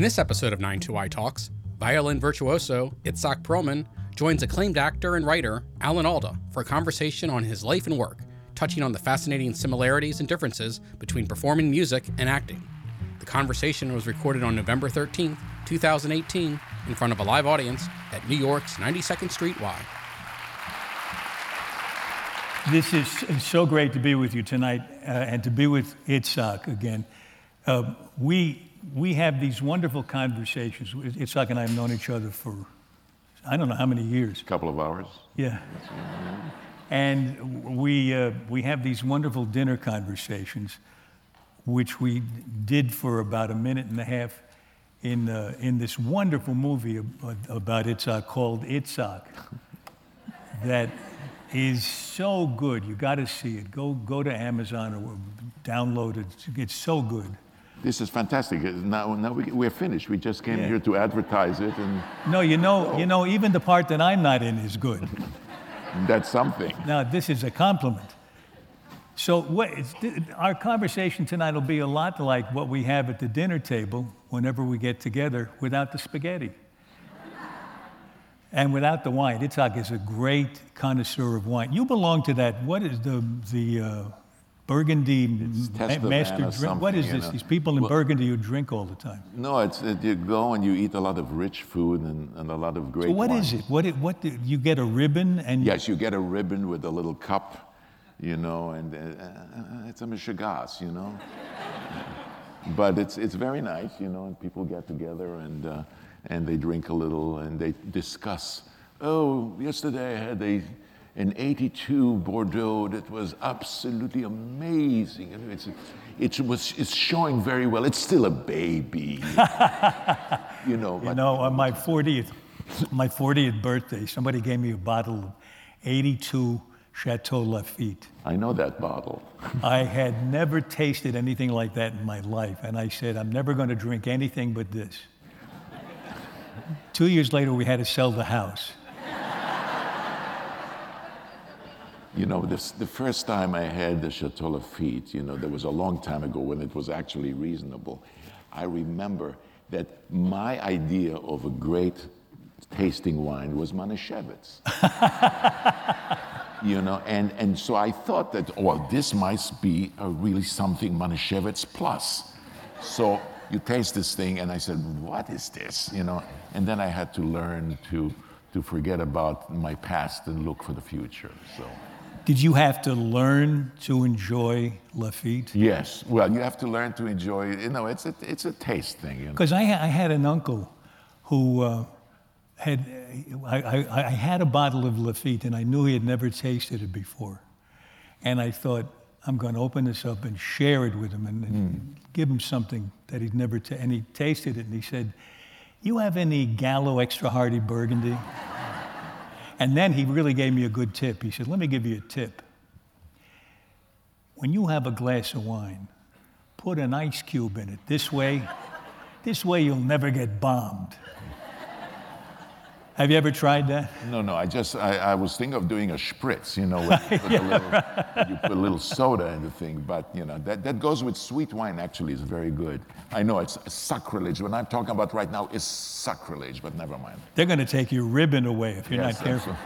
In this episode of 92Y Talks, violin virtuoso Itzhak Perlman joins acclaimed actor and writer Alan Alda for a conversation on his life and work, touching on the fascinating similarities and differences between performing music and acting. The conversation was recorded on November 13, 2018, in front of a live audience at New York's 92nd Street Y. This is so great to be with you tonight uh, and to be with Itzhak again. Uh, we, we have these wonderful conversations. Itzhak and I have known each other for I don't know how many years. A couple of hours. Yeah. And we, uh, we have these wonderful dinner conversations, which we did for about a minute and a half in, uh, in this wonderful movie about Itzhak called Itzhak that is so good. You got to see it. Go, go to Amazon or download it. It's so good. This is fantastic. Now, now we, we're finished. We just came yeah. here to advertise it. And no, you know, oh. you know, even the part that I'm not in is good. That's something. Now, this is a compliment. So, what, our conversation tonight will be a lot like what we have at the dinner table whenever we get together without the spaghetti. And without the wine, Itzhak is a great connoisseur of wine. You belong to that. What is the the uh, Burgundy master drink? What is this? Know. These people in well, Burgundy who drink all the time. No, it's it, you go and you eat a lot of rich food and, and a lot of great. So what wine. is it? What it, what do, you get a ribbon and? Yes, you get a ribbon with a little cup, you know, and uh, uh it's a mishigas, you know. but it's it's very nice, you know, and people get together and. Uh, and they drink a little and they discuss. Oh, yesterday I had a, an 82 Bordeaux that was absolutely amazing. It's, it was, it's showing very well. It's still a baby. you know. You know, on my 40th, my 40th birthday, somebody gave me a bottle of 82 Chateau Lafite. I know that bottle. I had never tasted anything like that in my life. And I said, I'm never going to drink anything but this. Two years later, we had to sell the house. You know, this, the first time I had the Chateau Lafite, you know, there was a long time ago when it was actually reasonable. I remember that my idea of a great tasting wine was Manischewitz. you know, and, and so I thought that, oh, this might be a really something Manischewitz plus. So you taste this thing, and I said, what is this? You know, and then I had to learn to, to forget about my past and look for the future, so. Did you have to learn to enjoy Lafite? Yes. Well, you have to learn to enjoy, you know, it's a, it's a taste thing. Because you know? I, I had an uncle who uh, had, I, I, I had a bottle of Lafite and I knew he had never tasted it before. And I thought, I'm going to open this up and share it with him and, and mm. give him something that he'd never, ta- and he tasted it and he said, You have any Gallo Extra Hearty Burgundy? And then he really gave me a good tip. He said, Let me give you a tip. When you have a glass of wine, put an ice cube in it. This way, this way you'll never get bombed. Have you ever tried that? No, no. I just I, I was thinking of doing a spritz. You know, you put, yeah, little, right. you put, a little, soda in the thing. But you know that, that goes with sweet wine. Actually, is very good. I know it's sacrilege. What I'm talking about right now is sacrilege. But never mind. They're going to take your ribbon away if you're yes, not careful.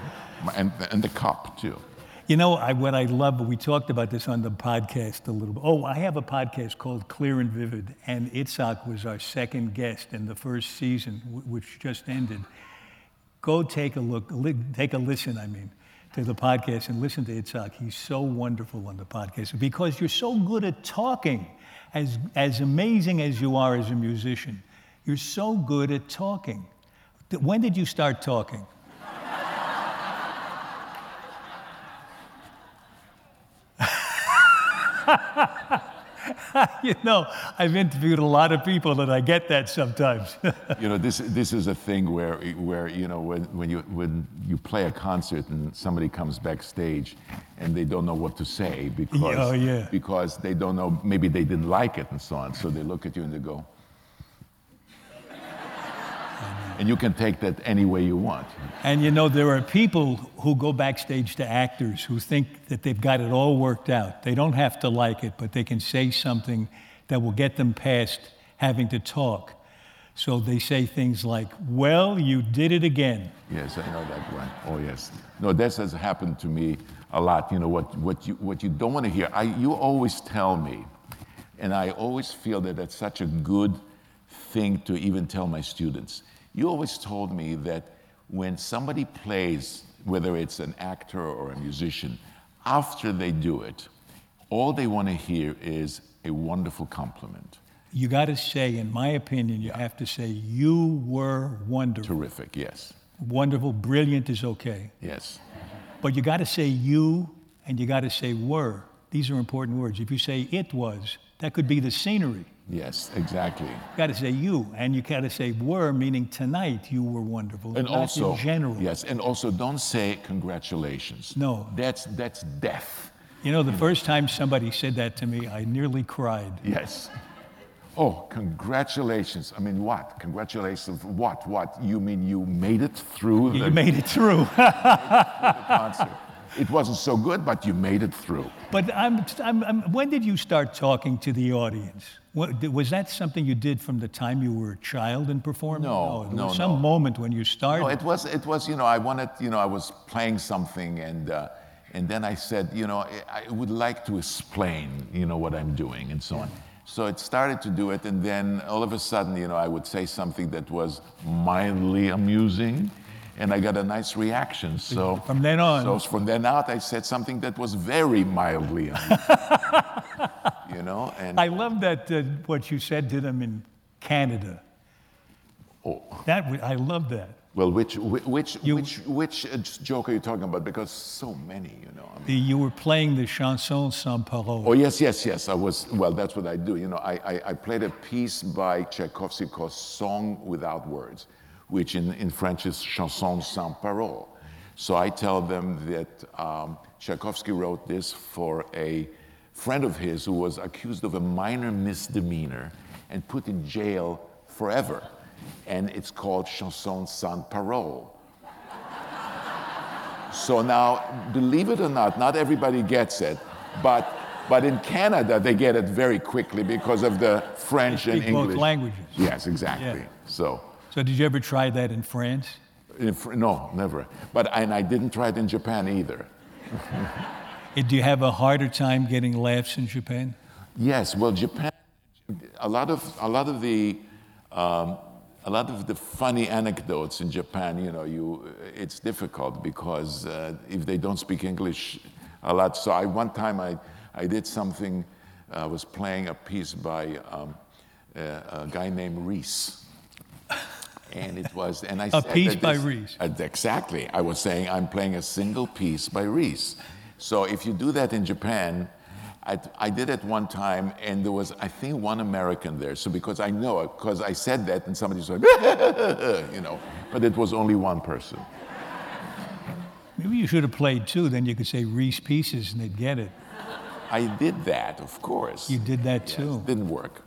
And, and the cup too. You know, I, what I love, we talked about this on the podcast a little bit. Oh, I have a podcast called Clear and Vivid, and Itzhak was our second guest in the first season, which just ended go take a look, take a listen, I mean, to the podcast and listen to Itzhak. He's so wonderful on the podcast because you're so good at talking. As, as amazing as you are as a musician, you're so good at talking. When did you start talking? you know, I've interviewed a lot of people, and I get that sometimes. you know, this this is a thing where where you know when when you when you play a concert and somebody comes backstage, and they don't know what to say because oh, yeah. because they don't know maybe they didn't like it and so on. So they look at you and they go. and you can take that any way you want. And you know, there are people who go backstage to actors who think that they've got it all worked out. They don't have to like it, but they can say something that will get them past having to talk. So they say things like, Well, you did it again. Yes, I know that one. Oh, yes. No, this has happened to me a lot. You know, what, what, you, what you don't want to hear, I, you always tell me, and I always feel that that's such a good thing to even tell my students. You always told me that when somebody plays, whether it's an actor or a musician, after they do it, all they want to hear is a wonderful compliment. You got to say, in my opinion, you have to say, You were wonderful. Terrific, yes. Wonderful, brilliant is okay. Yes. But you got to say you and you got to say were. These are important words. If you say it was, that could be the scenery. Yes, exactly. You got to say you, and you got to say were, meaning tonight you were wonderful. And also, in general. yes, and also don't say congratulations. No. That's that's death. You know, the first time somebody said that to me, I nearly cried. Yes. Oh, congratulations. I mean, what? Congratulations. What? What? You mean you made it through You the made it through. concert? It wasn't so good, but you made it through. but I'm, I'm, I'm, when did you start talking to the audience? What, was that something you did from the time you were a child and performing? No, no, some no. moment when you started. No, it was, it was, you know, I wanted, you know, I was playing something and, uh, and then I said, you know, I I would like to explain, you know, what I'm doing and so on. So it started to do it and then all of a sudden, you know, I would say something that was mildly amusing and I got a nice reaction. So From then on. So from then out, I said something that was very mildly you know, and I love that, uh, what you said to them in Canada. oh, That, I love that. well, which, which, You- which, which uh, joke are you talking about? Because so many, you know. I mean, The, you were playing the chanson sans parole. Oh, yes, yes, yes. I was, well, that's what I do. You know, I, I, I played a piece by Tchaikovsky called Song Without Words, which in, in French is Chanson sans parole. So I tell them that um, Tchaikovsky wrote this for a friend of his who was accused of a minor misdemeanor and put in jail forever. And it's called Chanson sans parole. So now, believe it or not, not everybody gets it, but, but in Canada, they get it very quickly because of the French and English. languages. Yes, exactly. Yeah. So, So did you ever try that in France? in no, never. But, and I didn't try it in Japan either. Do you have a harder time getting laughs in Japan? Yes, well, Japan, a lot of, a lot of the, um, a lot of the funny anecdotes in Japan, you know, you, it's difficult because uh, if they don't speak English a lot. So I, one time I, I did something, I was playing a piece by um, a, a guy named Ries. And it was, and I A said A piece by this- Ries. uh, Exactly. I was saying I'm playing a single piece by Ries. So if you do that in Japan, I, I did it one time, and there was, I think, one American there. So because I know it, because I said that, and somebody said, you know, but it was only one person. Maybe you should have played two, then you could say Reese Pieces and they'd get it. I did that, of course. You did that too. Didn't work.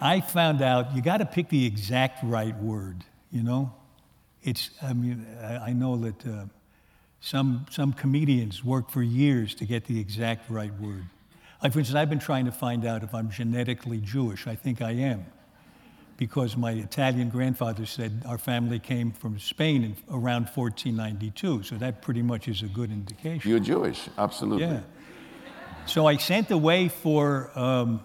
I found out you got to pick the exact right word, you know? It's, I mean, I I know that uh, some, some comedians work for years to get the exact right word. Like, for instance, I've been trying to find out if I'm genetically Jewish. I think I am. Because my Italian grandfather said our family came from Spain in around 1492, so that pretty much is a good indication. You're Jewish, absolutely. Yeah. So I sent away for um,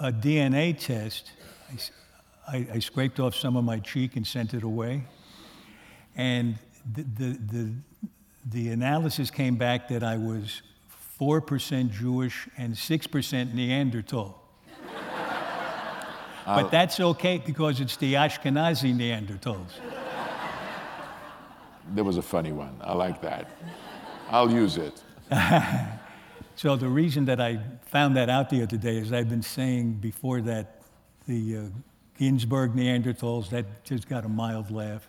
a DNA test—I scraped off some of my cheek and sent it away. And the, the, the, the analysis came back that I was 4% Jewish and 6% Neanderthal. but oh. that's okay because it's the Ashkenazi Neanderthals. There was a funny one. I like that. I'll use it. So the reason that I found that out the other day is I've been saying before that the uh, Ginsburg Neanderthals that just got a mild laugh.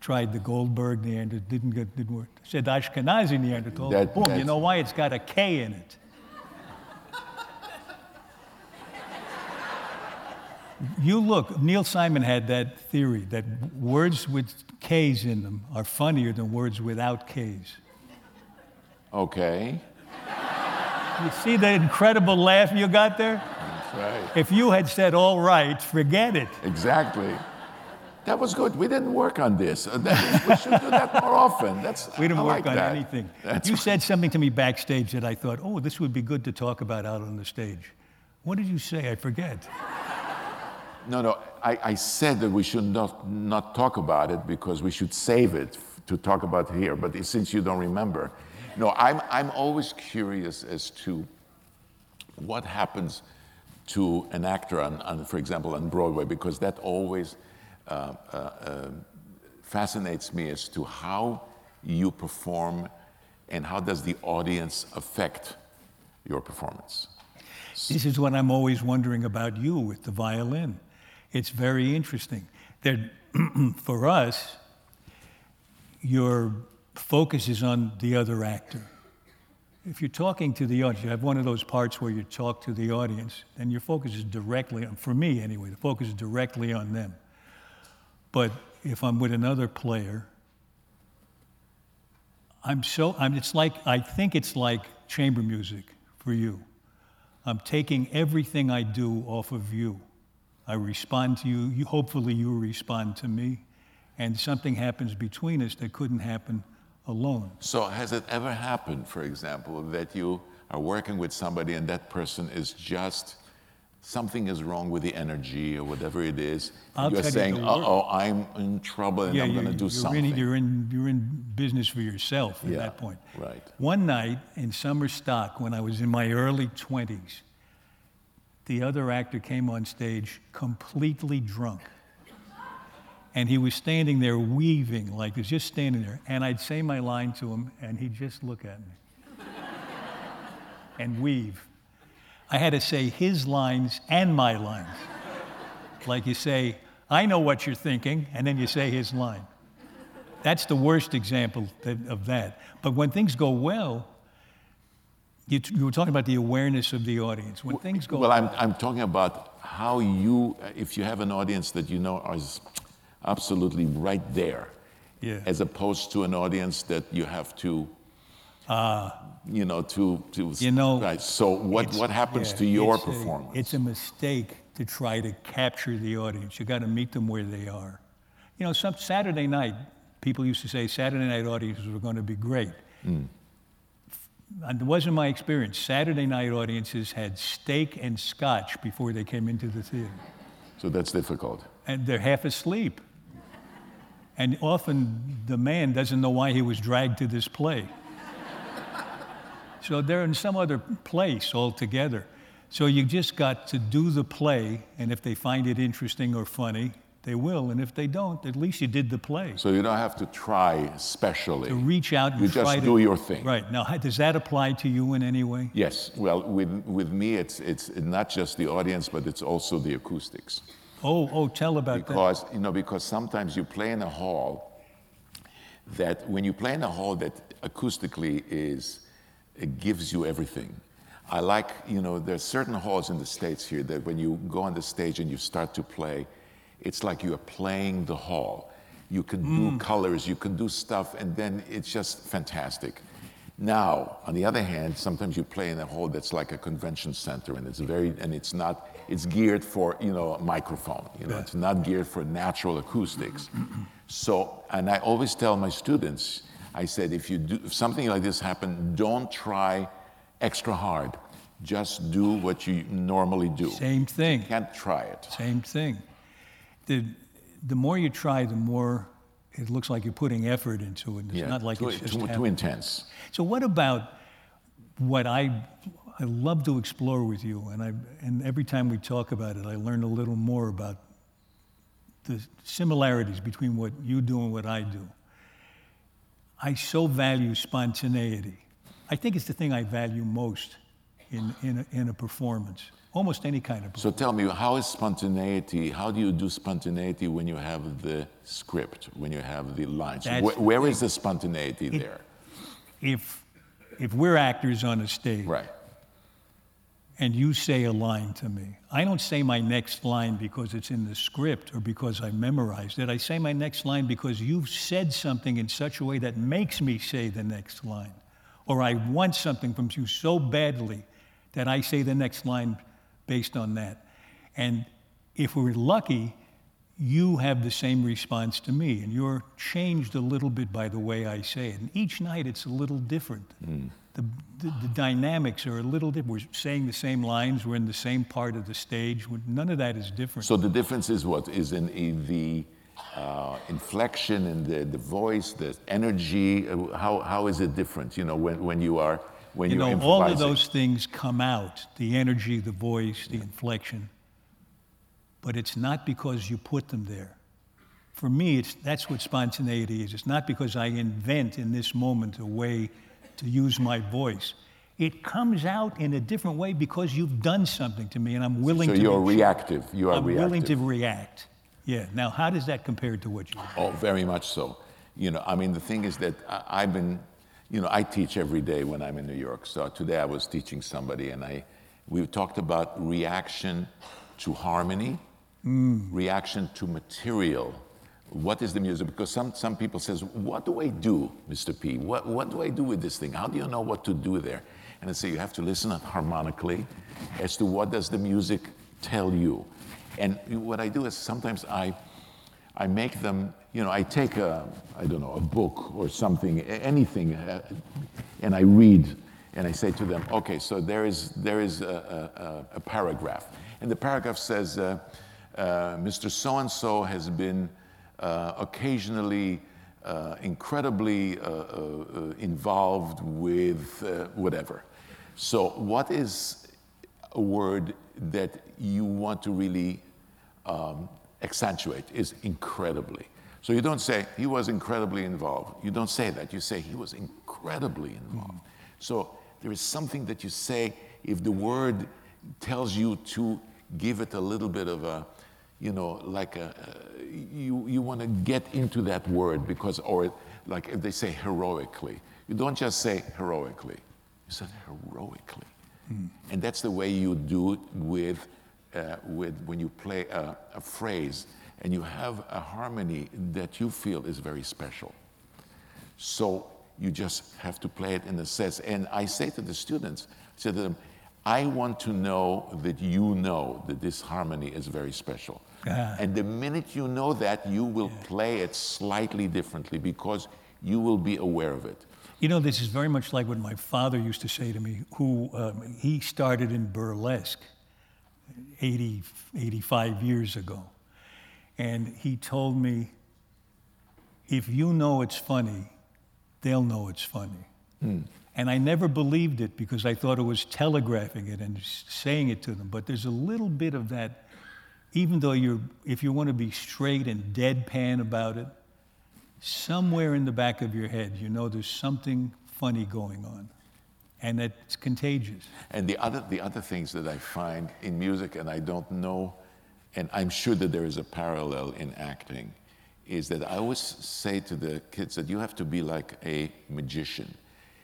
Tried the Goldberg Neanderthal, didn't get, didn't work. Said Ashkenazi Neanderthal, That- boom. You know why? It's got a K in it. You look. Neil Simon had that theory that words with K's in them are funnier than words without K's. Okay. You see the incredible laugh you got there? That's right. If you had said all right, forget it. Exactly. That was good. We didn't work on this. Uh, we should do that more often. That's We didn't I work like on that. anything. That's you said something to me backstage that I thought, oh, this would be good to talk about out on the stage. What did you say? I forget. No, no. I, I said that we should not, not talk about it because we should save it to talk about here. But since you don't remember, no, I'm, I'm always curious as to what happens to an actor, on, on, for example, on Broadway, because that always uh, uh, uh, fascinates me as to how you perform and how does the audience affect your performance. This is what I'm always wondering about you with the violin. It's very interesting. That for us, your focus is on the other actor. If you're talking to the audience, you have one of those parts where you talk to the audience, and your focus is directly on, for me anyway, the focus is directly on them. But if I'm with another player, I'm so, I'm, it's like, I think it's like chamber music for you. I'm taking everything I do off of you. I respond to you, you hopefully you respond to me, and something happens between us that couldn't happen alone. So, has it ever happened, for example, that you are working with somebody and that person is just something is wrong with the energy or whatever it is? You're you saying, "Uh oh, I'm in trouble and I'm going to do you're something." In, you're, in, you're in business for yourself at Yeah, that point. right. One night in summer stock, when I was in my early 20s, the other actor came on stage completely drunk. And he was standing there weaving, like he was just standing there. And I'd say my line to him, and he'd just look at me and weave. I had to say his lines and my lines. Like you say, I know what you're thinking, and then you say his line. That's the worst example of that. But when things go well, you, t- you were talking about the awareness of the audience. When things go Well, I'm, I'm talking about how you, if you have an audience that you know is absolutely right there, Yeah. as opposed to an audience that you have to, you know, to, to. Uh, You know, right. So, what, what happens yeah, to your it's a- performance? it's a mistake to try to capture the audience. You got to meet them where they are. You know, some Saturday night, people used to say Saturday night audiences were going to be great. Mm. And it wasn't my experience. Saturday night audiences had steak and scotch before they came into the theater, so, that's difficult. and they're half asleep. And often the man doesn't know why he was dragged to this play. So they're in some other place altogether. So you just got to do the play, and if they find it interesting or funny, they will. And if they don't, at least you did the play. So, you don't have to try specially. To reach out and You just try to do your thing. Right now, does that apply to you in any way? Yes, well, with, with me, it's, it's not just the audience, but it's also the acoustics. Oh, oh, tell about that. Because, you know, because sometimes you play in a hall that, when you play in a hall that acoustically is, it gives you everything. I like, you know, there are certain halls in the States here that when you go on the stage and you start to play, it's like you are playing the hall. You can do hmm. colors, you can do stuff, and then it's just fantastic. Now, on the other hand, sometimes you play in a hall that's like a convention center, and it's very, and it's not, it's geared for, you know, a microphone. You know, it's not geared for natural acoustics. So, and I always tell my students, I said, if you do if something like this happen, don't try extra hard. Just do what you normally do. Same thing. You can't try it. Same thing. The, the more you try, the more it looks like you're putting effort into it. It's Yeah, not like too, it's just too, too intense. So what about what I I love to explore with you, and I and every time we talk about it, I learn a little more about the similarities between what you do and what I do. I so value spontaneity. I think it's the thing I value most in, in, a, in a performance, almost any kind of performance. So tell me, how is spontaneity? How do you do spontaneity when you have the script, when you have the lines? Where, where is the spontaneity there? If, if we're actors on a stage, Right. And you say a line to me, I don't say my next line because it's in the script or because I memorized it. I say my next line because you've said something in such a way that makes me say the next line. Or I want something from you so badly that I say the next line based on that. And if we're lucky, you have the same response to me, and you're changed a little bit by the way I say it. And each night it's a little different. Mm. The, the, the, dynamics are a little different. We're saying the same lines, we're in the same part of the stage. None of that is different. So the difference is what? Is in, in the uh, inflection and the, the voice, the energy? Uh, how, how is it different, you know, when, when you are when you know, all of those things come out, the energy, the voice, the inflection but it's not because you put them there. For me, it's, that's what spontaneity is. It's not because I invent in this moment a way to use my voice. It comes out in a different way because you've done something to me, and I'm willing so to. So you're reactive. You are reactive. I'm reactive. willing to react. Yeah. Now, how does that compare to what you? Do? Oh, very much so. You know, I mean, the thing is that I, I've been, you know, I teach every day when I'm in New York. So today I was teaching somebody, and I, we talked about reaction to harmony mm. reaction to material. What is the music? Because some, some people says, what do I do, Mr. P? What, what do I do with this thing? How do you know what to do there? And I say you have to listen harmonically as to what does the music tell you. And what I do is sometimes I, I make them, you know, I take a, I don't know, a book or something, anything, uh, and I read, and I say to them, okay, so there is, there is a, a, a paragraph. And the paragraph says, uh, uh, Mr. So and so has been uh, occasionally uh, incredibly uh, uh, involved with whatever. So, what is a word that you want to really um, accentuate? Is incredibly. So, you don't say he was incredibly involved. You don't say that. You say he was incredibly involved. Mm. So, there is something that you say if the word tells you to give it a little bit of a you know, like a, you, you want to get into that word because, or like if they say heroically, you don't just say heroically, you say heroically. Mm. And that's the way you do it with, uh, with when you play a, a phrase and you have a harmony that you feel is very special. So you just have to play it in a sense. And I say to the students, I say to them, I want to know that you know that this harmony is very special. Ah. And the minute you know that, you will yeah. play it slightly differently because you will be aware of it. You know, this is very much like what my father used to say to me, who um, he started in burlesque 80, 85 years ago. And he told me, if you know it's funny, they'll know it's funny. Mm. And I never believed it because I thought it was telegraphing it and saying it to them. But there's a little bit of that, even though you're, if you want to be straight and deadpan about it, somewhere in the back of your head, you know there's something funny going on. And it's contagious. And the other, the other things that I find in music, and I don't know, and I'm sure that there is a parallel in acting, is that I always say to the kids that you have to be like a magician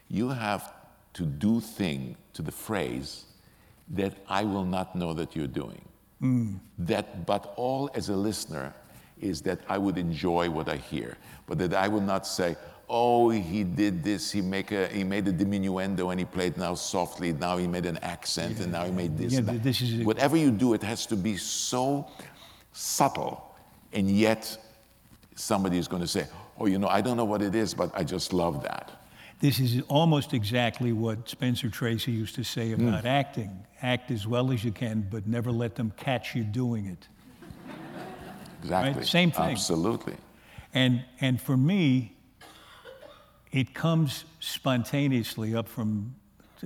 you have to do thing to the phrase that I will not know that you're doing. Mm. That, but all as a listener is that I would enjoy what I hear, but that I would not say, oh, he did this, he, make a, he made a diminuendo and he played now softly, now he made an accent yeah. and now he made this. Yeah, this is Whatever you do, it has to be so subtle, and yet somebody is going to say, oh, you know, I don't know what it is, but I just love that. This is almost exactly what Spencer Tracy used to say hmm. about mm. acting. Act as well as you can, but never let them catch you doing it. Exactly. Right? Same thing. Absolutely. And, and for me, it comes spontaneously up from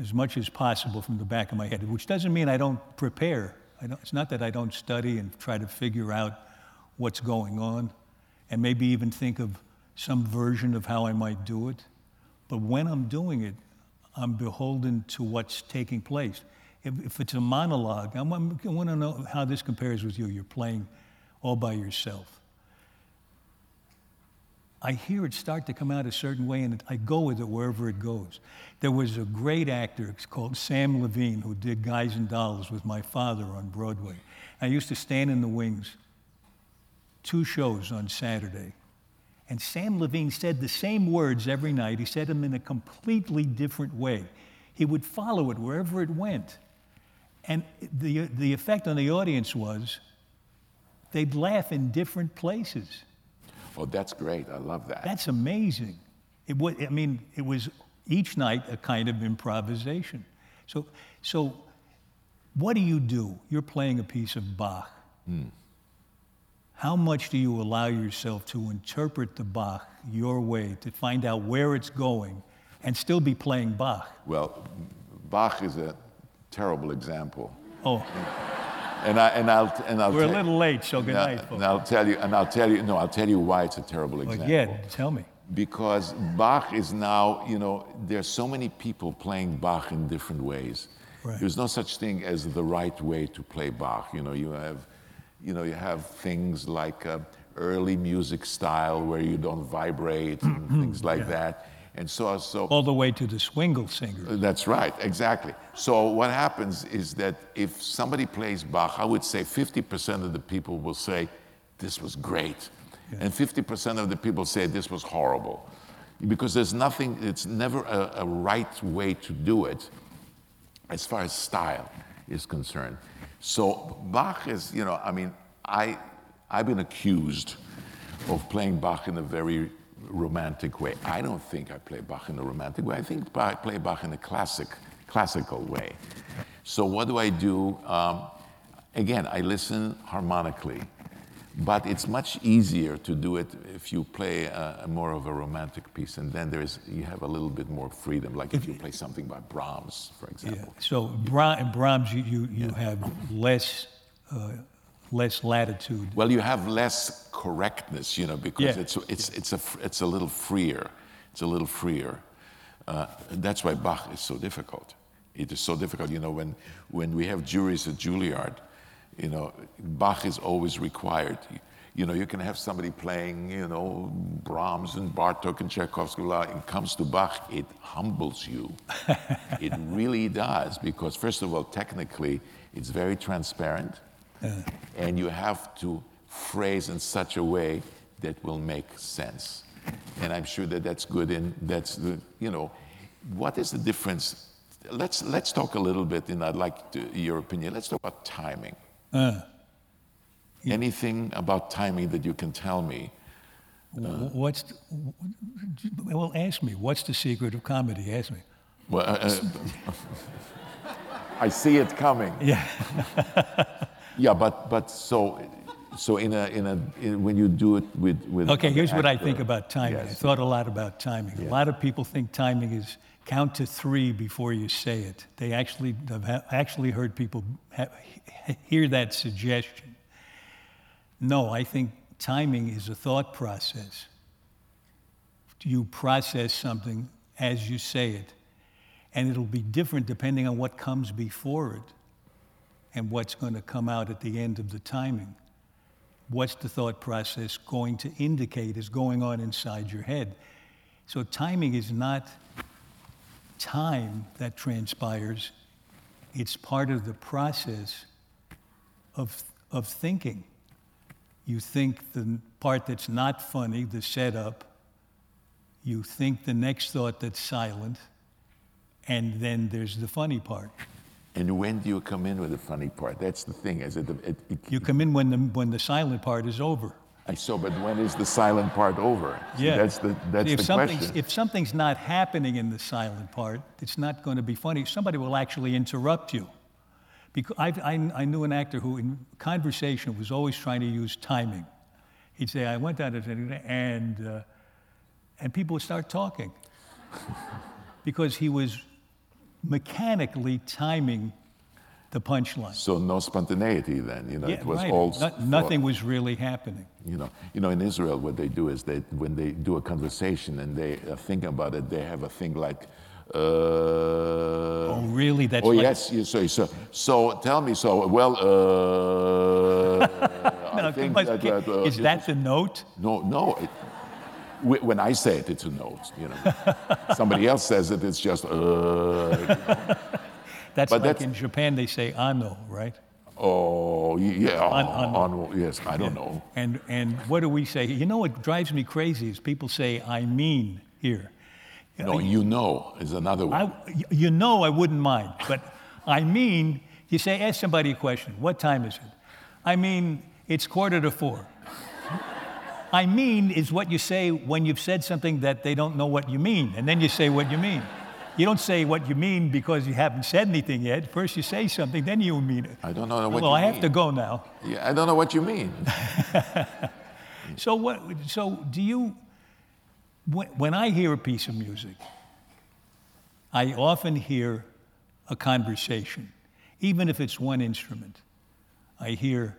as much as possible from the back of my head, which doesn't mean I don't prepare. I don't, it's not that I don't study and try to figure out what's going on and maybe even think of some version of how I might do it. But when I'm doing it, I'm beholden to what's taking place. If, if it's a monologue, I'm, I'm, I want to know how this compares with you. You're playing all by yourself. I hear it start to come out a certain way, and I go with it wherever it goes. There was a great actor called Sam Levene who did Guys and Dolls with my father on Broadway. I used to stand in the wings, two shows on Saturday, and Sam Levene said the same words every night. He said them in a completely different way. He would follow it wherever it went. And the, the effect on the audience was they'd laugh in different places. Oh, that's great. I love that. That's amazing. It was, I mean, it was each night a kind of improvisation. So, so what do you do? You're playing a piece of Bach. Hmm. How much do you allow yourself to interpret the Bach your way, to find out where it's going, and still be playing Bach? Well, Bach is a terrible example. Oh, And, I, and I'll, and I'll we're a little late, so good night, and. I'll tell you, and I'll tell you, no, I'll tell you why it's a terrible example. yeah, tell me. Because Bach is now, you know, there's so many people playing Bach in different ways. Right. There's no such thing as the right way to play Bach. You know, you have, you know, you have things like uh, early music style where you don't vibrate and things like that. And so, so All the way to the swingle singer. that's right, exactly. So what happens is that if somebody plays Bach, I would say 50% of the people will say, this was great. And 50% of the people say this was horrible. Because there's nothing, it's never a, a right way to do it as far as style is concerned. So Bach is, you know, I mean, I, I've been accused of playing Bach in a very romantic way. I don't think I play Bach in a romantic way. I think I play Bach in a classic, classical way. So what do I do? Um, again, I listen harmonically, but it's much easier to do it if you play a, a more of a romantic piece, and then there's you have a little bit more freedom. Like if you play something by Brahms, for example. Yeah. So Bra- Brahms, you, you, you have less, uh, less latitude. Well, you have less correctness, you know, because Yeah. it's it's it's a it's a little freer. It's a little freer. Uh, that's why Bach is so difficult. It is so difficult, you know. When when we have juries at Juilliard, you know, Bach is always required. You, you know, you can have somebody playing, you know, Brahms and Bartok and Tchaikovsky. blah, It comes to Bach, it humbles you. it really does, because first of all, technically, it's very transparent and you have to phrase in such a way that will make sense. And I'm sure that that's good. And that's the, you know, what is the difference? Let's let's talk a little bit, and I'd like to, your opinion. Let's talk about timing. Uh, Anything about timing that you can tell me? wh- what's, the- well, ask me, what's the secret of comedy? Ask me. Well, uh, uh, I see it coming. Yeah. Yeah, but but so so in a in a in, when you do it with with Okay, here's what I think about timing. I thought a lot about timing. A lot of people think timing is count to three before you say it. They actually have actually heard people hear that suggestion. No, I think timing is a thought process. You process something as you say it, and it'll be different depending on what comes before it and what's going to come out at the end of the timing what's the thought process going to indicate is going on inside your head. So timing is not time that transpires, it's part of the process of, of thinking. You think the part that's not funny, the setup, you think the next thought that's silent, and then there's the funny part. And when do you come in with the funny part? That's the thing. Is it, it, it You come in when the, when the silent part is over. I saw, but when is the silent part over? Yeah. that's the that's if the question. If something's not happening in the silent part, it's not going to be funny. Somebody will actually interrupt you. Because I, I, I knew an actor who, in conversation, was always trying to use timing. He'd say, "I went down to," and uh, and people would start talking because he was mechanically timing the punchline. so no spontaneity then. You know, Yeah, it was right. all No- thought. nothing was really happening. You know, you know, in Israel, what they do is they when they do a conversation and they are thinking about it, they have a thing like. Uh, Oh, really? That's oh like- yes, yes, so, so so tell me so well. Uh, No, I think that, that, uh, is that the note? No, no. It, wh- when I say it, it's a note. You know, somebody else says it, it's just. Uh, That's But like that's- in Japan, they say ano, right? oh, yeah. On- On, on- yes, I don't know. And, and what do we say? You know what drives me crazy is people say, I mean here. No, you know is another one. I, you know I wouldn't mind, but I mean, You say, ask somebody a question. What time is it? I mean, it's quarter to four. I mean is what you say when you've said something that they don't know what you mean, and then you say what you mean. You don't say what you mean because you haven't said anything yet. First you say something, then you mean it. I don't know what well, you I have to go now. Yeah, I don't know what you mean. So what? So do you? When, when I hear a piece of music, I often hear a conversation, even if it's one instrument. I hear.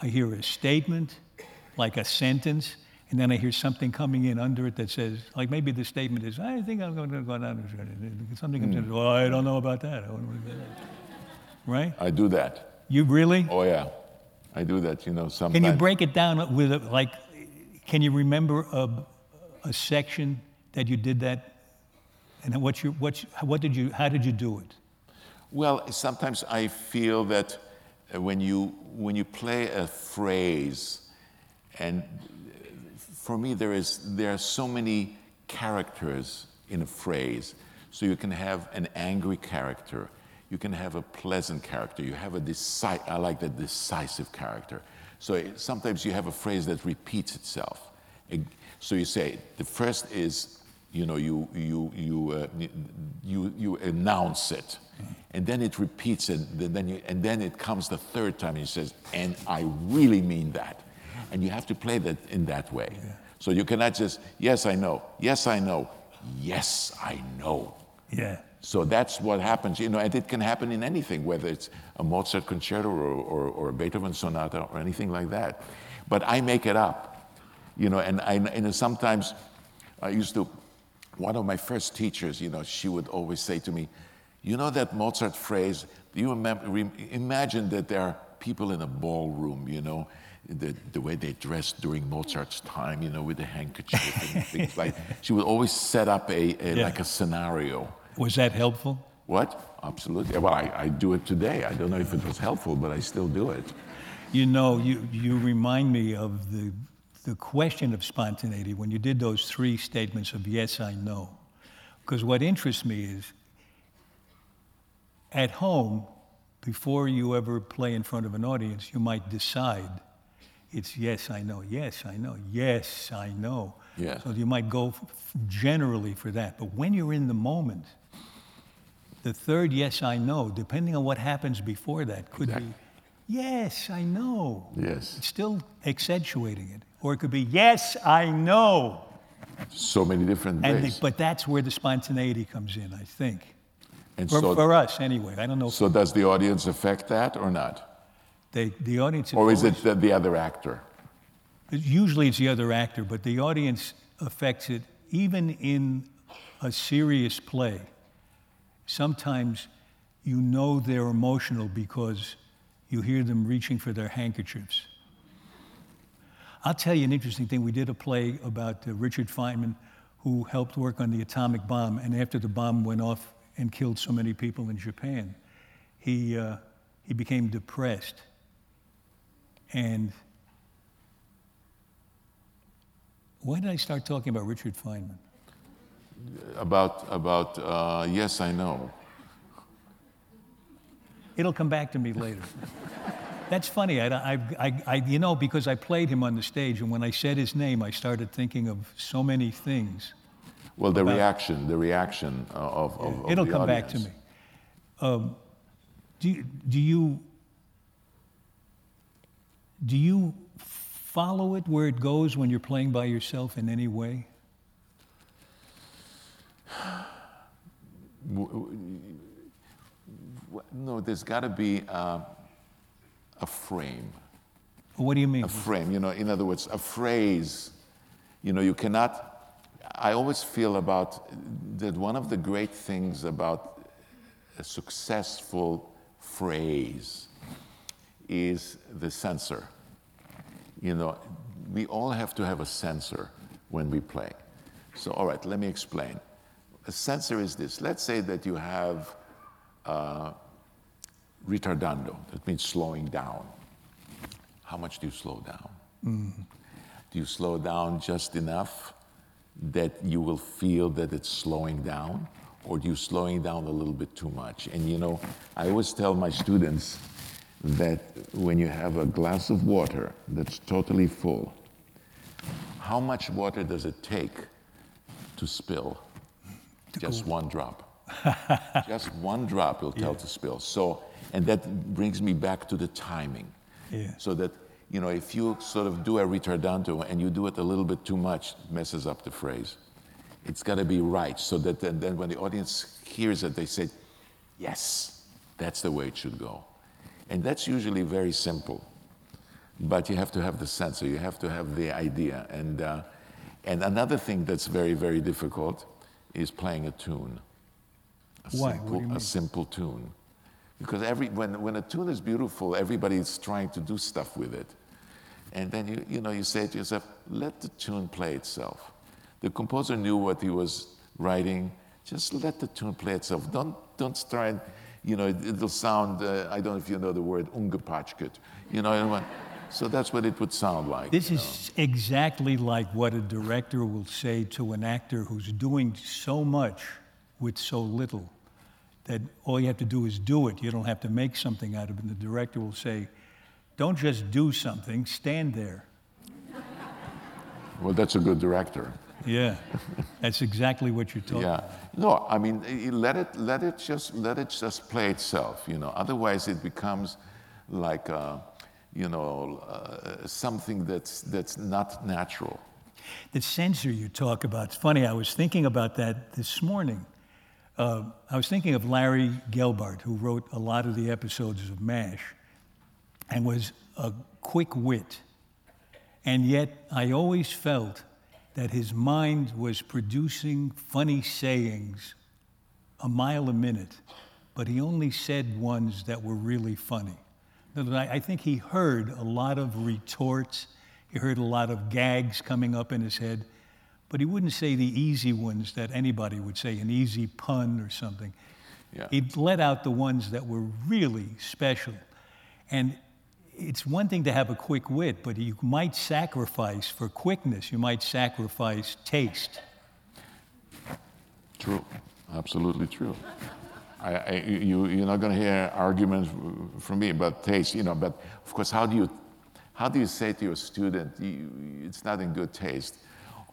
I hear a statement, like a sentence, and then I hear something coming in under it that says, like maybe the statement is, "I think I'm going to go down." Something comes in. Hmm. Well, I don't know about that. I don't know about that." Right? I do that. You really? Oh yeah, I do that. You know, sometimes. Can you break it down with a, like? Can you remember a, a section that you did that, and what you what you, what did you how did you do it? Well, sometimes I feel that when you when you play a phrase, and for me there is there are so many characters in a phrase. So you can have an angry character, you can have a pleasant character, you have a deci- I like the decisive character. So it- sometimes you have a phrase that repeats itself. It- So you say the first is, you know, you you you uh, you you announce it, and then it repeats it, and then you, and then it comes the third time and he says, and I really mean that, and you have to play that in that way. So you cannot just yes I know, yes I know, yes I know. Yeah. So that's what happens, you know, and it can happen in anything, whether it's a Mozart concerto or, or, or a Beethoven sonata or anything like that. But I make it up, you know, and, I, and sometimes I used to, one of my first teachers, you know, she would always say to me, you know that Mozart phrase, do you remember, imagine that there are people in a ballroom, you know, the, the way they dressed during Mozart's time, you know, with the handkerchief and things like She would always set up a, a Yeah. like a scenario. Was that helpful? What? Absolutely. Well, I, I do it today. I don't know if it was helpful, but I still do it. You know, you you remind me of the the question of spontaneity when you did those three statements of yes, I know. Because what interests me is at home, before you ever play in front of an audience, you might decide it's yes, I know, yes, I know, yes, I know. Yeah. So you might go f- generally for that. But when you're in the moment, the third yes, I know, depending on what happens before that, could Exactly. be yes, I know. Yes. It's still accentuating it. Or it could be yes, I know. So many different And ways. the, but that's where the spontaneity comes in, I think. and For, so, for us, anyway. I don't know. so does the audience affect that or not? They, the audience. Or is it the, the other actor? Usually it's the other actor, but the audience affects it even in a serious play. Sometimes you know they're emotional because you hear them reaching for their handkerchiefs. I'll tell you an interesting thing. We did a play about uh, Richard Feynman, who helped work on the atomic bomb, and after the bomb went off and killed so many people in Japan, he, uh, he became depressed. And why did I start talking about Richard Feynman? About, about uh, yes, I know. It'll come back to me later. That's funny. I, I, I, I, you know, because I played him on the stage, and when I said his name, I started thinking of so many things. Well, the About- reaction, the reaction uh, of, of, of It'll come back to me. Um, do, do you do you follow it where it goes when you're playing by yourself in any way? No, there's got to be uh, a frame. What do you mean? a frame. You know, in other words, a phrase. You know, you cannot. I always feel about that one of the great things about a successful phrase is the sensor. You know, we all have to have a sensor when we play. So, all right, let me explain. A sensor is this. Let's say that you have uh, retardando, that means slowing down. How much do you slow down? Do you slow down just enough that you will feel that it's slowing down? or do you slowing down a little bit too much? And you know, I always tell my students that when you have a glass of water that's totally full, how much water does it take to spill? Just one drop. Just one drop will tell to spill. So, and that brings me back to the timing. Yeah. So that, you know, if you sort of do a ritardando and you do it a little bit too much, it messes up the phrase. It's got to be right so that then, then when the audience hears it, they say, yes, that's the way it should go. And that's usually very simple. But you have to have the sensor, you have to have the idea. And, uh, and another thing that's very, very difficult is playing a tune. A Why? Simple, do you mean? A simple tune. Because every, when, when a tune is beautiful, everybody's trying to do stuff with it. And then you, you know, you say to yourself, let the tune play itself. The composer knew what he was writing. Just let the tune play itself. Don't, don't try and, you know, it, will sound, uh, I don't know if you know the word, ungepatchket. You know, what I mean? so that's what it would sound like. This you know. is exactly like what a director will say to an actor who's doing so much with so little that all you have to do is do it. You don't have to make something out of it. And the director will say, don't just do something, stand there. Well, that's a good director. Yeah, that's exactly what you're talking Yeah. about. No, I mean, let it, let it just, let it just play itself. You know, otherwise it becomes like, uh, you know, uh, something that's that's not natural. The censor you talk about, it's funny, I was thinking about that this morning. Uh, I was thinking of Larry Gelbart, who wrote a lot of the episodes of MASH and was a quick wit. And yet, I always felt that his mind was producing funny sayings a mile a minute, but he only said ones that were really funny. In other words, I I think he heard a lot of retorts, he heard a lot of gags coming up in his head, but he wouldn't say the easy ones that anybody would say, an easy pun or something. Yeah. He'd let out the ones that were really special. And it's one thing to have a quick wit, but you might sacrifice for quickness, you might sacrifice taste. True, absolutely true. I, I, you, you're not going to hear arguments from me about taste, you know. But of course, how do you, how do you say to your student, you, it's not in good taste?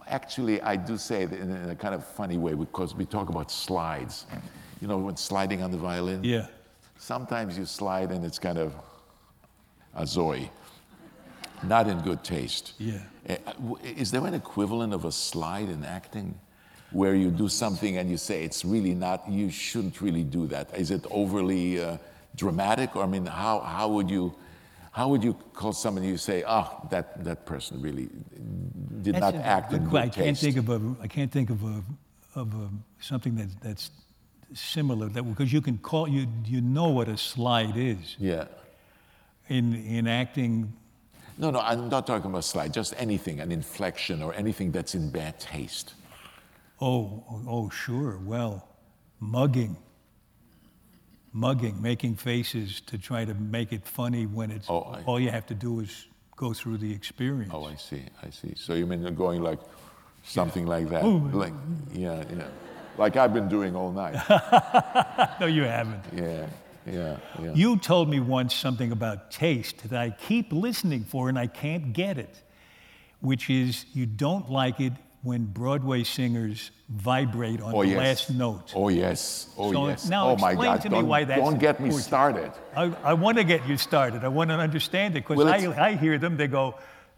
Actually, I do say it in, in a kind of funny way because we talk about slides. You know, when sliding on the violin. Yeah. Sometimes you slide and it's kind of a zoe, not in good taste. Yeah. Uh, Is there an equivalent of a slide in acting where you do something and you say it's really not, you shouldn't really do that? Is it overly uh, dramatic? Or, I mean, how, how, would you, how would you call somebody you say, oh, that, that person really did That's not a act in good I can't taste? think of a. I can't think of a of a, something that that's similar. That because you can call you you know what a slide is yeah. In in acting. No, no, I'm not talking about slide, just anything, an inflection or anything that's in bad taste. Oh oh, sure. Well, mugging. Mugging, making faces to try to make it funny when it's Oh, I- all you have to do is go through the experience. Oh, I see, I see. So you mean going like something like that? Ooh. Like, yeah, yeah. Like I've been doing all night. no, you haven't. Yeah, yeah, yeah. You told me once something about taste that I keep listening for and I can't get it, which is you don't like it when Broadway singers vibrate on oh, the yes. last note. Oh, yes. Oh, So yes. now oh, my explain God. to me don't, why that's don't get me important. started. I, I want to get you started. I want to understand it because Well, I, I hear them, they go,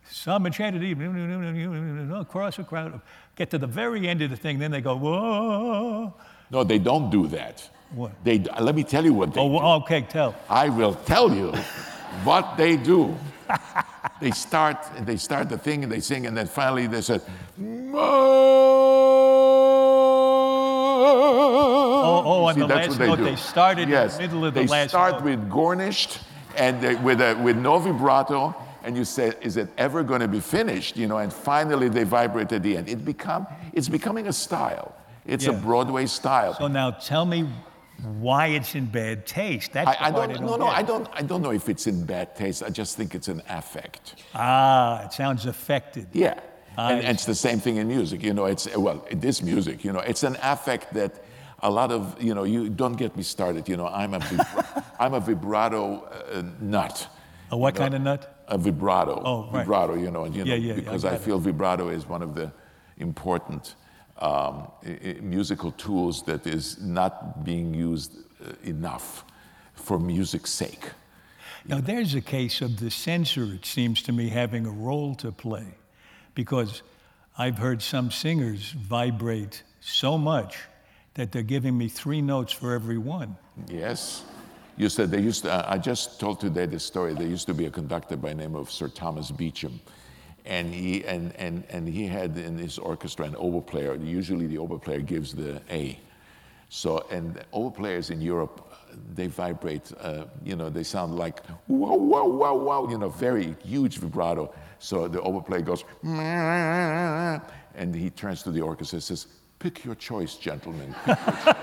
some enchanted evening, across a crowd. Get to the very end of the thing, then they go, whoa. No, they don't do that. What? They, let me tell you what they Oh, do. okay, tell. I will tell you what they do. They start, they start the thing and they sing, and then finally they said, Oh, oh, on See, the that's last note, do. they started in the middle of the last note. they start with garnished and they, with, a, with no vibrato, and you say, is it ever going to be finished? You know, and finally they vibrate at the end. It become, it's becoming a style. It's a Broadway style. So now tell me why it's in bad taste. That's the I, I don't, no, no, get. I don't, I don't know if it's in bad taste. I just think it's an affect. Ah, it sounds affected. Yeah. I And, and it's the same thing in music. You know, it's, well, this music, you know, it's an affect that a lot of, you know, you don't get me started. You know, I'm a, vibra- I'm a vibrato uh, nut. A what You know, kind of nut? A vibrato. Oh, right. Vibrato, you know, and, you know Yeah, yeah, I because I it. feel vibrato is one of the important um, musical tools that is not being used uh, enough for music's sake. Now, there's a case of the censor, it seems to me, having a role to play. Because I've heard some singers vibrate so much that they're giving me three notes for every one. Yes. You said they used to, I just told today this story. There used to be a conductor by the name of Sir Thomas Beecham. And he, and, and, and he had in his orchestra an oboe player. Usually the oboe player gives the A. So, and oboe players in Europe, they vibrate, uh, you know, they sound like wow, wow, wow, wow, you know, very huge vibrato. So the oboe player goes, and he turns to the orchestra and says, pick your choice, gentlemen. Pick your choice."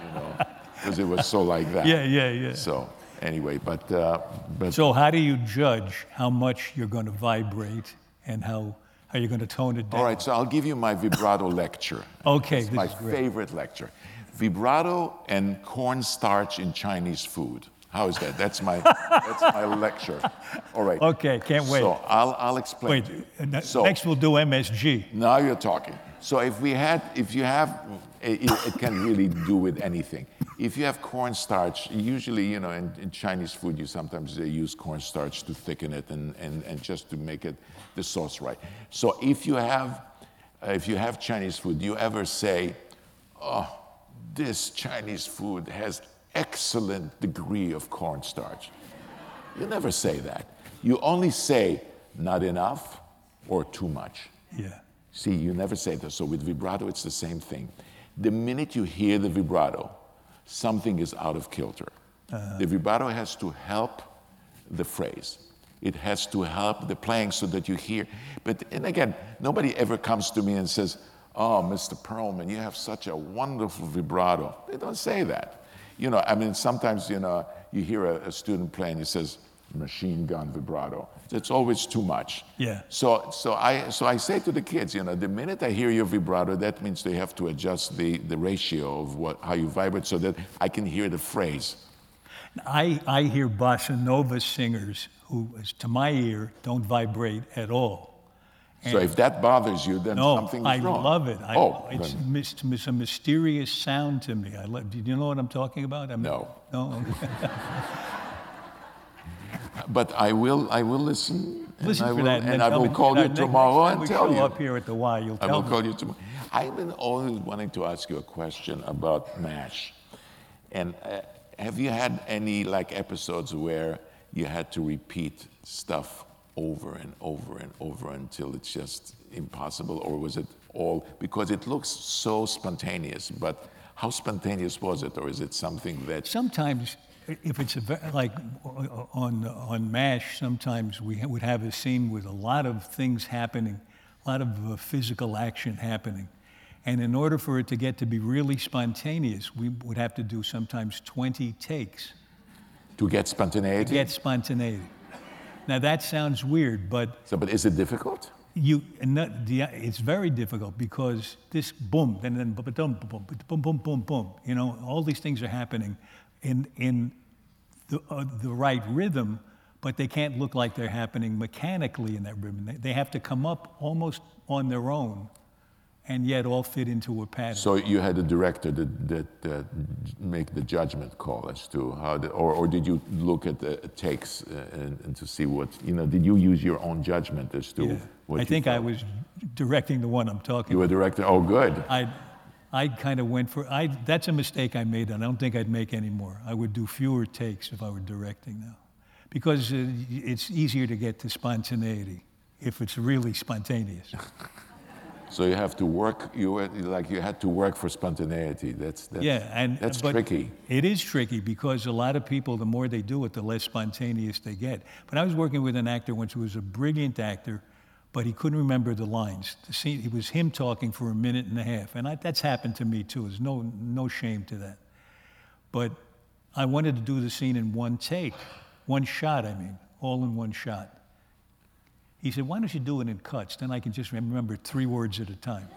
you know, because it was so like that. Yeah, yeah, yeah. So anyway, but, uh, but So, how do you judge how much you're going to vibrate and how, how you're going to tone it down? all right, so I'll give you my vibrato lecture. Okay, It's this my favorite lecture. Vibrato and cornstarch in Chinese food. How is that? That's my, that's my lecture. All right. Okay, can't wait. So I'll, I'll explain. Wait, to you. uh, So- next we'll do MSG. Now you're talking. So if we had, if you have, it, it can really do with anything. If you have cornstarch, usually, you know, in, in Chinese food, you sometimes they use cornstarch to thicken it and, and, and just to make it the sauce right. So if you have, uh, if you have Chinese food, you ever say, oh, this Chinese food has excellent degree of cornstarch. You never say that. You only say not enough or too much. Yeah. See, you never say that. So with vibrato, it's the same thing. The minute you hear the vibrato, something is out of kilter. Uh-huh. The vibrato has to help the phrase. It has to help the playing so that you hear. But and again, nobody ever comes to me and says, "Oh, Mr. Perlman, you have such a wonderful vibrato." They don't say that. You know, I mean, sometimes you know you hear a, a student playing. He says, "Machine gun vibrato." It's always too much. Yeah. So, so I, so I say to the kids, you know, the minute I hear your vibrato, that means they have to adjust the, the ratio of what, how you vibrate so that I can hear the phrase. I, I hear bossa nova singers who, to my ear, don't vibrate at all. So if that bothers you, then No, something is I wrong. love it. I, oh, it's, it's a mysterious sound to me. I love, do you know what I'm talking about? I mean, No. No. but I will, I will listen. and Listen I for will, that, and, then I will me- call you tomorrow and tell you. up here at the Y, you'll I will me. call you tomorrow. I've been always wanting to ask you a question about MASH. And uh, have you had any like episodes where you had to repeat stuff over and over and over until it's just impossible? Or was it all, because it looks so spontaneous, but how spontaneous was it? Or is it something that, Sometimes, if it's a, like on, on MASH, sometimes we would have a scene with a lot of things happening, a lot of uh, physical action happening. And in order for it to get to be really spontaneous, we would have to do sometimes 20 takes to get spontaneity. to get spontaneity. Now that sounds weird, but So, but is it difficult? you that- the, it's very difficult because this boom and then boom boom boom boom boom boom boom you know all these things are happening in in the, uh, the right rhythm but they can't look like they're happening mechanically in that rhythm they, they have to come up almost on their own and yet all fit into a pattern So you had a director that, that uh, make the judgment call as to how, the, or, or did you look at the takes uh, and, and to see what, you know, did you use your own judgment as to Yeah. what i think i was directing the one i'm talking You were director, oh, good. I, I kind of went for, I, that's a mistake I made, and I don't think I'd make any more. I would do fewer takes if I were directing now. Because uh, it's easier to get to spontaneity if it's really spontaneous. So you have to work, you were, like you had to work for spontaneity. That's, that's, yeah, and that's tricky. It is tricky because a lot of people, the more they do it, the less spontaneous they get. But I was working with an actor once who was a brilliant actor, but he couldn't remember the lines. The scene, it was him talking for a minute and a half, and I, that's happened to me too. There's no no shame to that. But I wanted to do the scene in one take, one shot. I mean, all in one shot. He said, "Why don't you do it in cuts? Then I can just remember three words at a time."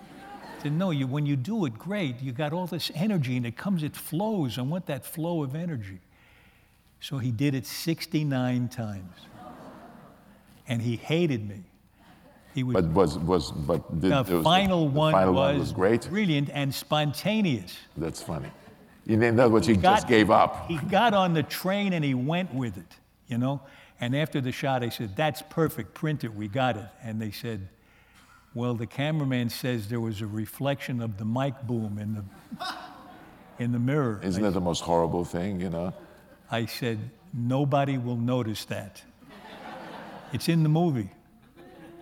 said, no, you, when you do it great, you got all this energy and it comes, it flows. I want that flow of energy. So he did it 69 times. And he hated me. He But was was but did, the was- final the one final was, one was great. brilliant and spontaneous. That's funny. In other words, he got- just gave up. He got on the train and he went with it, you know? And after the shot, I said, That's perfect, print it, we got it. And they said, Well, the cameraman says there was a reflection of the mic boom in the, in the mirror. Isn't I, that the most horrible thing, you know? I said, Nobody will notice that. It's in the movie.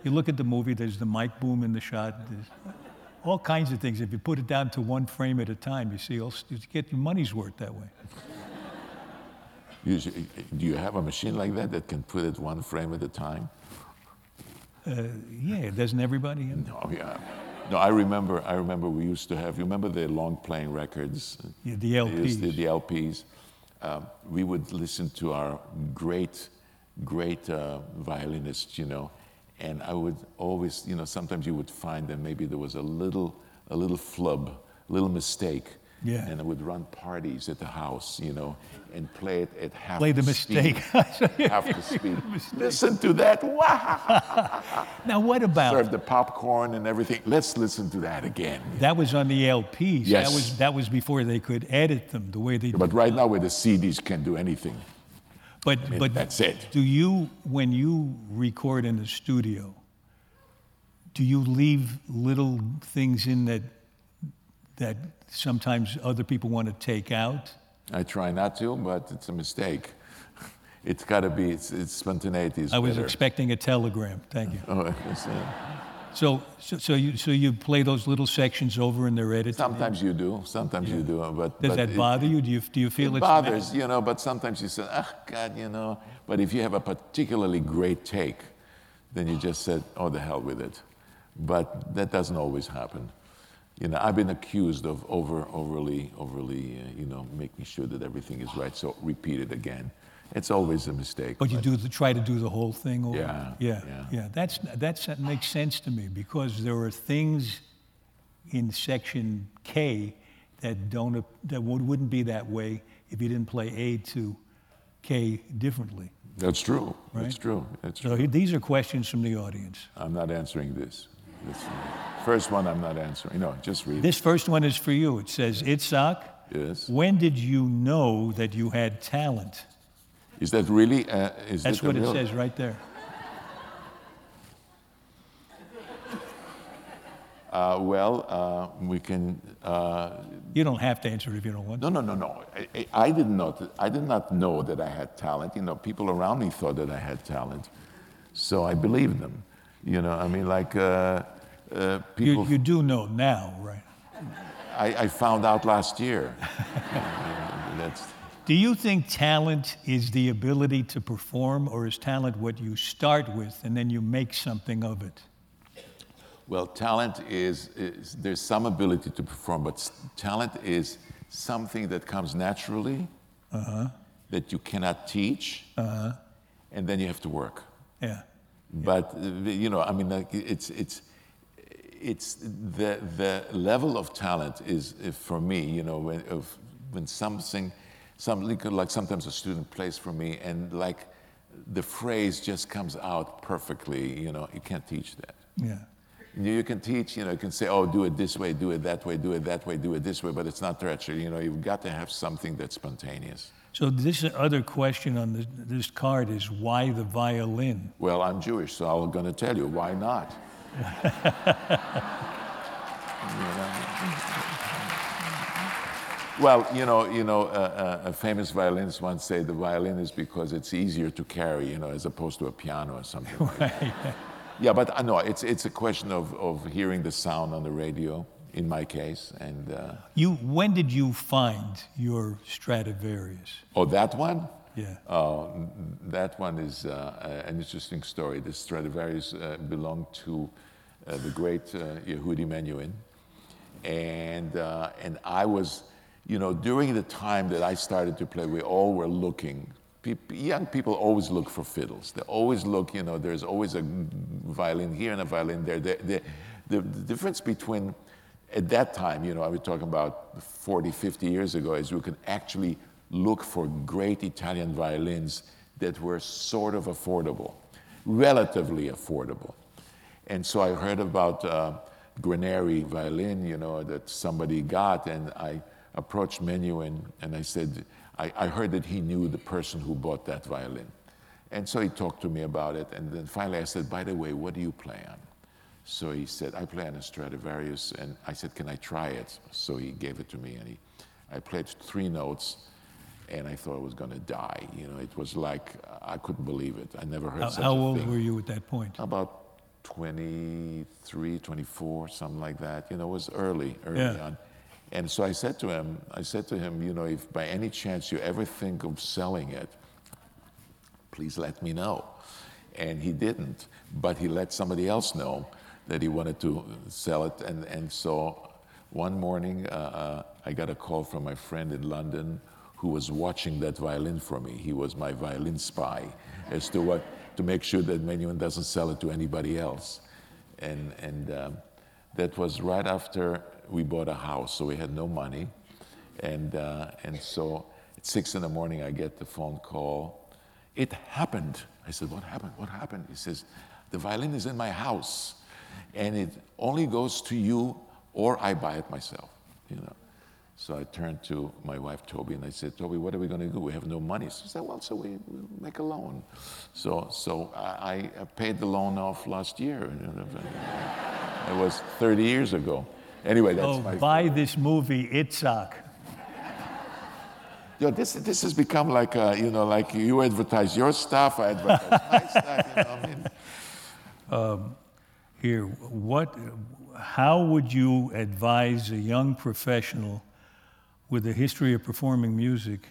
You look at the movie, there's the mic boom in the shot. There's all kinds of things. If you put it down to one frame at a time, you see, all- you get your money's worth that way. You, do you have a machine like that that can put it one frame at a time? Uh, yeah, doesn't everybody? Oh yeah. No, I remember. I remember we used to have. You remember the long playing records? Yeah, the They used to- LPs. the LPs. Um, we would listen to our great, great uh, violinists, you know, and I would always, you know, sometimes you would find that maybe there was a little, a little flub, a little mistake. Yeah. And I would run parties at the house, you know, and play it at half Play the speed. mistake. half the speed. Listen to that. Wow. now, what about Serve the popcorn and everything. Let's listen to that again. that? Was on the LPs. Yes. That was that was before they could edit them the way they. But right now, where the CDs, can do anything. But mean, but that's it. Do you, when you record in the studio, do you leave little things in that that sometimes other people want to take out? I try not to, but it's a mistake. It's got to be. It's, it's spontaneity is I was better. expecting a telegram. Thank you. Oh, So, so, so you so you play those little sections over and they're edited. sometimes you do. Sometimes you do. But Does but that it- bother you? Do you do you feel It bothers, you know, but sometimes you say, oh, God, you know. But if you have a particularly great take, then you just said, oh, the hell with it. But that doesn't always happen. You know, I've been accused of over, overly, overly, uh, you know, making sure that everything is right, so repeat it again. It's always a mistake. But you do the, try to do the whole thing over. Yeah, yeah, yeah. yeah. That's that's that makes sense to me because there are things in section K that don't that would, wouldn't be that way if you didn't play A to K differently. That's true. That's true. That's So true. he- these are questions from the audience. I'm not answering this. this. First one, I'm not answering. No, just read. This first one is for you. It says, Itzhak, Yes. when did you know that you had talent? Is that really? Uh, is That's that what it real- says right there. Uh, well, uh, we can. Uh, You don't have to answer it if you don't want to. no, no, no, no. I, I did not. I did not know that I had talent. You know, people around me thought that I had talent, so I believed them. You know, I mean, like uh, uh, You, people. you do know now, right? I, I found out last year. That's. Do you think talent is the ability to perform, or is talent what you start with and then you make something of it? Well, talent is, is there's some ability to perform, but talent is something that comes naturally that you cannot teach, and then you have to work. Yeah. But uh, you know, I mean, like it's it's it's the the level of talent is uh, for me. You know, when of when something, some like like sometimes a student plays for me, and like the phrase just comes out perfectly. You know, you can't teach that. Yeah. You you can teach, you know, you can say, oh, do it this way, do it that way, do it that way, do it this way, but it's not treachery. You know, you've got to have something that's spontaneous. So this other question on the, this card is why the violin? Well, I'm Jewish, so I'm going to tell you, why not? You know? Well, you know, you know, uh, uh, a famous violinist once said the violin is because it's easier to carry, you know, as opposed to a piano or something. like that. Yeah, but uh, no, it's it's a question of, of hearing the sound on the radio, in my case, and uh, You, when did you find your Stradivarius? oh, that one. Yeah. Uh, that one is uh, an interesting story. The Stradivarius uh, belonged to uh, the great uh, Yehudi Menuhin. And, uh, and I was, you know, during the time that I started to play, we all were looking. Young people always look for fiddles. They always look, you know, there's always a violin here and a violin there. The, the, the, the difference between at that time, you know, I was talking about 40, 50 years ago, is you could actually look for great Italian violins that were sort of affordable, relatively affordable. And so I heard about uh, violin, you know, that somebody got, and I approached Menuhin and, and I said, I, I heard that he knew the person who bought that violin. And so he talked to me about it, and then finally I said, by the way, what do you play on? So he said, I play on a Stradivarius, and I said, can I try it? So he gave it to me, and he, I played three notes, and I thought I was going to die. You know, it was like I couldn't believe it. I never heard How, such how a old were you at that point? About 23, 24, something like that. You know, it was early, early Yeah. on. And so I said to him, I said to him, you know, if by any chance you ever think of selling it, please let me know. And he didn't, but he let somebody else know that he wanted to sell it. And, and so one morning, uh, uh, I got a call from my friend in London who was watching that violin for me. He was my violin spy as to what, to make sure that Menuhin doesn't sell it to anybody else. And, and um, that was right after we bought a house, so we had no money. And, uh, and so at six in the morning, I get the phone call. It happened. I said, What happened? What happened? He says, The violin is in my house, and it only goes to you, or I buy it myself. You know. So I turned to my wife, Toby, and I said, Toby, what are we going to do? We have no money. She said, Well, so we, we make a loan. So, so I, I paid the loan off last year. It was 30 years ago. Anyway, that's Oh, my. buy this movie, Itzhak. Yo, this, this has become like, uh, you know, like you advertise your stuff, I advertise my stuff. You know, what I mean, Here, what, how would you advise a young professional with a history of performing music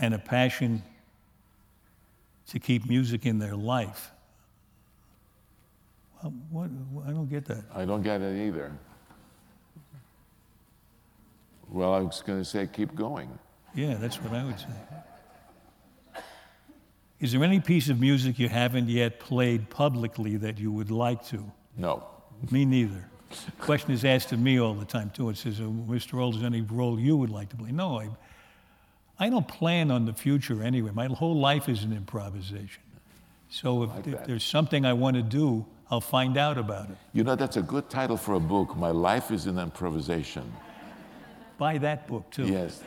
and a passion to keep music in their life? What, I don't get that. I don't get it either. Well, I was going to say, keep going. Yeah, that's what I would say. Is there any piece of music you haven't yet played publicly that you would like to? No. Me neither. Question is asked of me all the time too. It says, uh, oh, "Mr. Alda, is there any role you would like to play?" No, I, I don't plan on the future anyway. My whole life is an improvisation. So if, if there's something I want to do, I'll find out about it. You know, that's a good title for a book. My life is in improvisation. Buy that book too. Yes.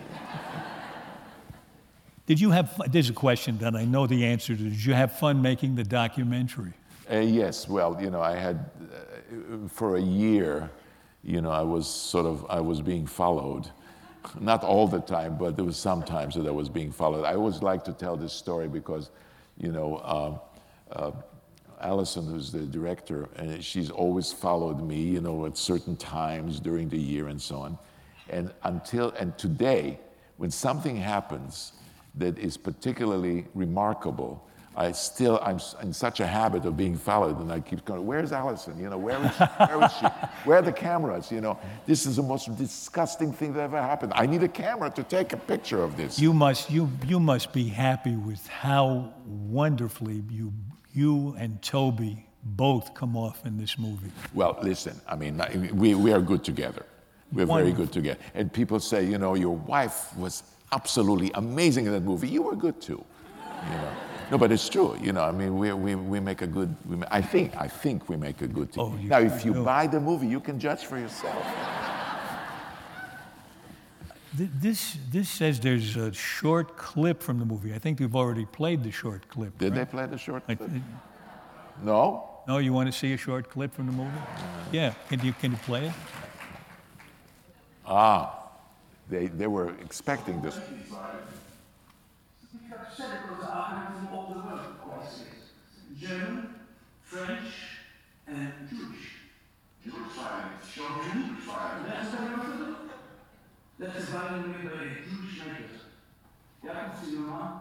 Did you have? Fun? There's a question that I know the answer to. Did you have fun making the documentary? Uh, yes, well, you know, I had, uh, for a year, you know, I was sort of, I was being followed. Not all the time, but there was some times that I was being followed. I always like to tell this story because, you know, um, uh, Alison, who's the director, and she's always followed me, you know, at certain times during the year and so on. And until, and today, when something happens that is particularly remarkable, I still, I'm in such a habit of being followed, and I keep going, where's Alison? You know, where is she? Where is she? Where are the cameras? You know, this is the most disgusting thing that ever happened. I need a camera to take a picture of this. You must, you, you must be happy with how wonderfully you, you and Toby both come off in this movie. Well, listen, I mean, we, we are good together. We're very good together. And people say, you know, your wife was absolutely amazing in that movie. You were good too. You know. No, but it's true. You know, I mean, we, we, we make a good, we I think, I think we make a good team. Oh, now, if you buy the movie, you can judge for yourself. Th- This, this says there's a short clip from the movie. I think you've already played the short clip. Did right? they play the short I- clip? No? No, you want to see a short clip from the movie? Yeah. Can you, can you play it? Ah, they, they were expecting this. Circles are from all the world courses. German, French, and Jewish. Jewish fire. That's the word. That is violin made by Jewish makers. Jakob Zimmermann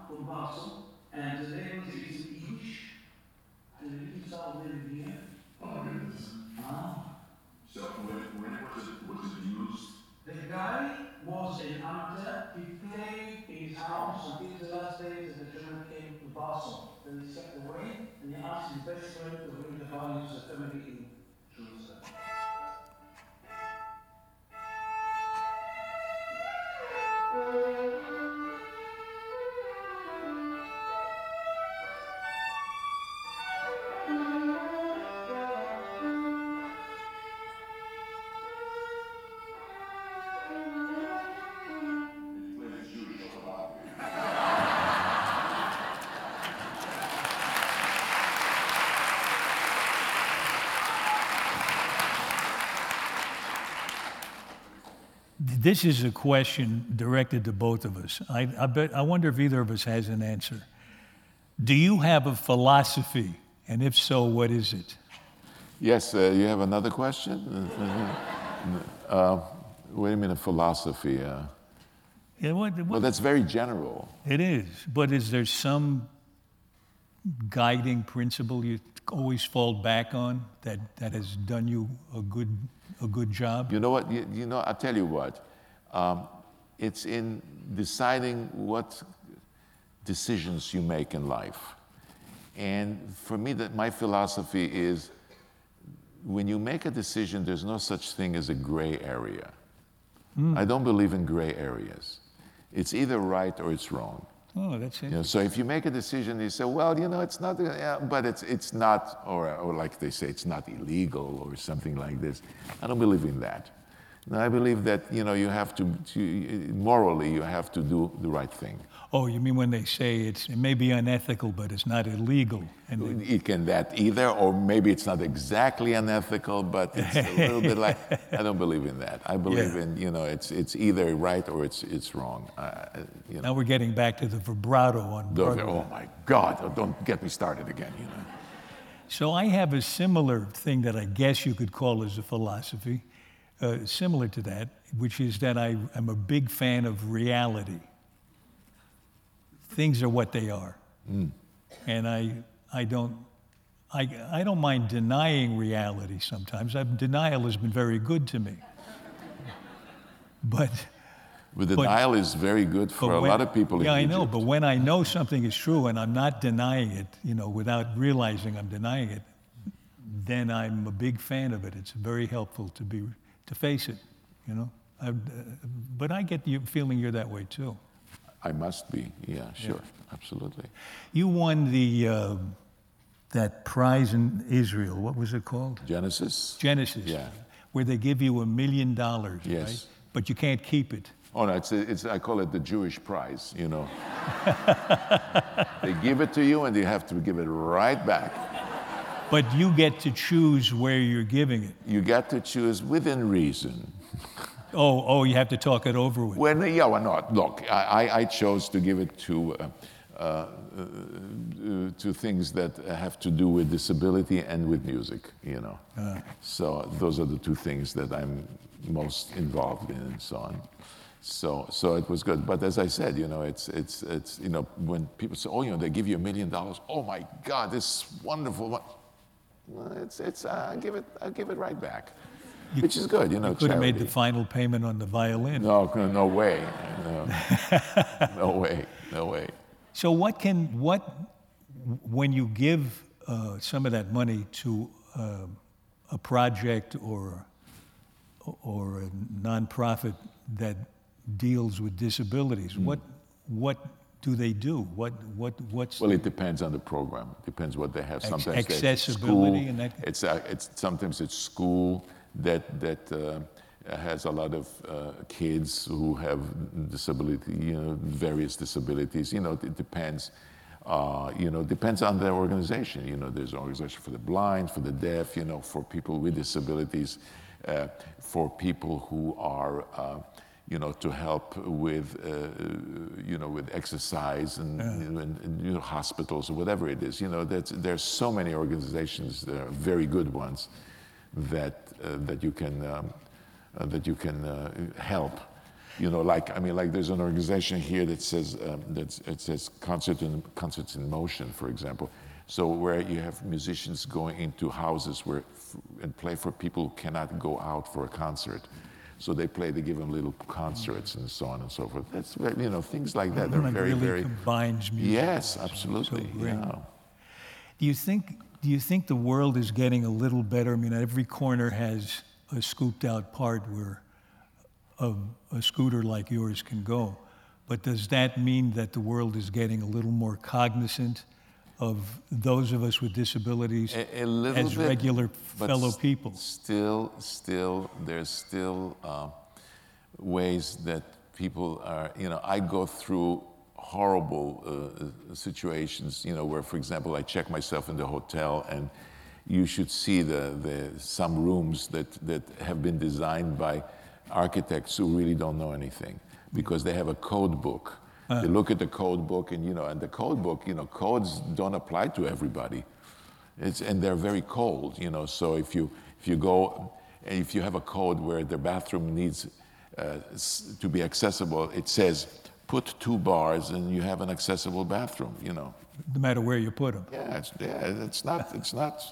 This is a question directed to both of us. I, I, bet, I wonder if either of us has an answer. Do you have a philosophy? And if so, what is it? Yes, uh, you have another question? uh, wait a minute, philosophy. Uh, Yeah, what, what- well, that's very general. it is. But is there some guiding principle you always fall back on that, that has done you a good, a good job? You know what? You, you know, I'll tell you what. Um, it's in deciding what decisions you make in life. And for me, that my philosophy is when you make a decision, there's no such thing as a gray area. I don't believe in gray areas. It's either right or it's wrong. Oh, that's it. You know, so if you make a decision, you say, well, you know, it's not, yeah, but it's, it's not, or, or like they say, it's not illegal or something like this. I don't believe in that. I believe that, you know, you have to, to, morally, you have to do the right thing. Oh, you mean when they say it's, it may be unethical, but it's not illegal? And It can that either, or maybe it's not exactly unethical, but it's a little bit like, I don't believe in that. I believe Yeah. in, you know, it's, it's either right or it's, it's wrong. Uh, you know. now we're getting back to the vibrato on Don't- oh my God, don't get me started again, you know. So I have a similar thing that I guess you could call as a philosophy, uh, similar to that, which is that I am a big fan of reality. Things are what they are, and I I don't. I, I don't mind denying reality sometimes. i denial has been very good to me. But, But But- denial is very good for but a lot of people Yeah, I know, but when I know something is true and I'm not denying it, you know, without realizing I'm denying it, then I'm a big fan of it. It's very helpful to be to face it, you know. I, uh, but I get the feeling you're that way too. I must be. Yeah, sure, absolutely. You won the uh, that prize in Israel. What was it called? Genesis. Genesis. Yeah. Where they give you a million dollars, Yes. right? But you can't keep it. Oh no, it's, it's I call it the Jewish prize. You know, they give it to you and you have to give it right back. But you get to choose where you're giving it. You get to choose within reason. Oh, oh, you have to talk it over with. When yeah, why not? Look, I, I- chose to give it to. Uh, uh, uh, to things that have to do with disability and with music, you know. So those are the two things that I'm most involved in and so on. So, so it was good. But as I said, you know, it's, it's, it's, you know, when people say, oh, you know, they give you a million dollars, oh my God, this is wonderful. It's, it's, uh, I give it, I give it right back, which is good, you know. Could have made the final payment on the violin. No, no, way. No. no way. No way. So what can what when you give uh, some of that money to uh, a project or or a nonprofit that deals with disabilities? Hmm. What what do they do? What what what's Well, it depends on the program. It Depends what they have. Ex- Sometimes it's accessibility school. and that- It's, uh, it's sometimes it's school that that uh, has a lot of uh, kids who have disability, you know, various disabilities. You know, it depends. Uh, you know, depends on the organization. You know, there's an organization for the blind, for the deaf. You know, for people with disabilities, uh, for people who are. Uh, you know, to help with, uh, you know, with exercise and, you know, and, and, you know, hospitals or whatever it is. You know, that's, there's so many organizations, that are very good ones, that, uh, that you can, um, uh, that you can uh, help. You know, like, I mean, like there's an organization here that says, um, that's, it says concert in, concerts in motion, for example. So where you have musicians going into houses where, and play for people who cannot go out for a concert. So they play, they give them little concerts and so on and so forth. That's, very- you know, things like that. They're Like very, really very. combines music. Yes, absolutely. great. yeah. Do you think do you think the world is getting a little better? I mean, every corner has a scooped out part where a, a scooter like yours can go. But does that mean that the world is getting a little more cognizant of those of us with disabilities A, a as bit, regular fellow people? Still, still, there's still uh, ways that people are, you know, I go through horrible uh, situations, you know, where, for example, I check myself in the hotel and you should see the, the some rooms that, that have been designed by architects who really don't know anything because they have a code book. They look at the code book, and you know, and the code book, you know, codes don't apply to everybody. It's, and they're very cold, you know. So if you if you go, if you have a code where the bathroom needs uh, to be accessible, it says put two bars and you have an accessible bathroom, you know. No matter where you put them. Yeah, it's, yeah, it's not, it's not.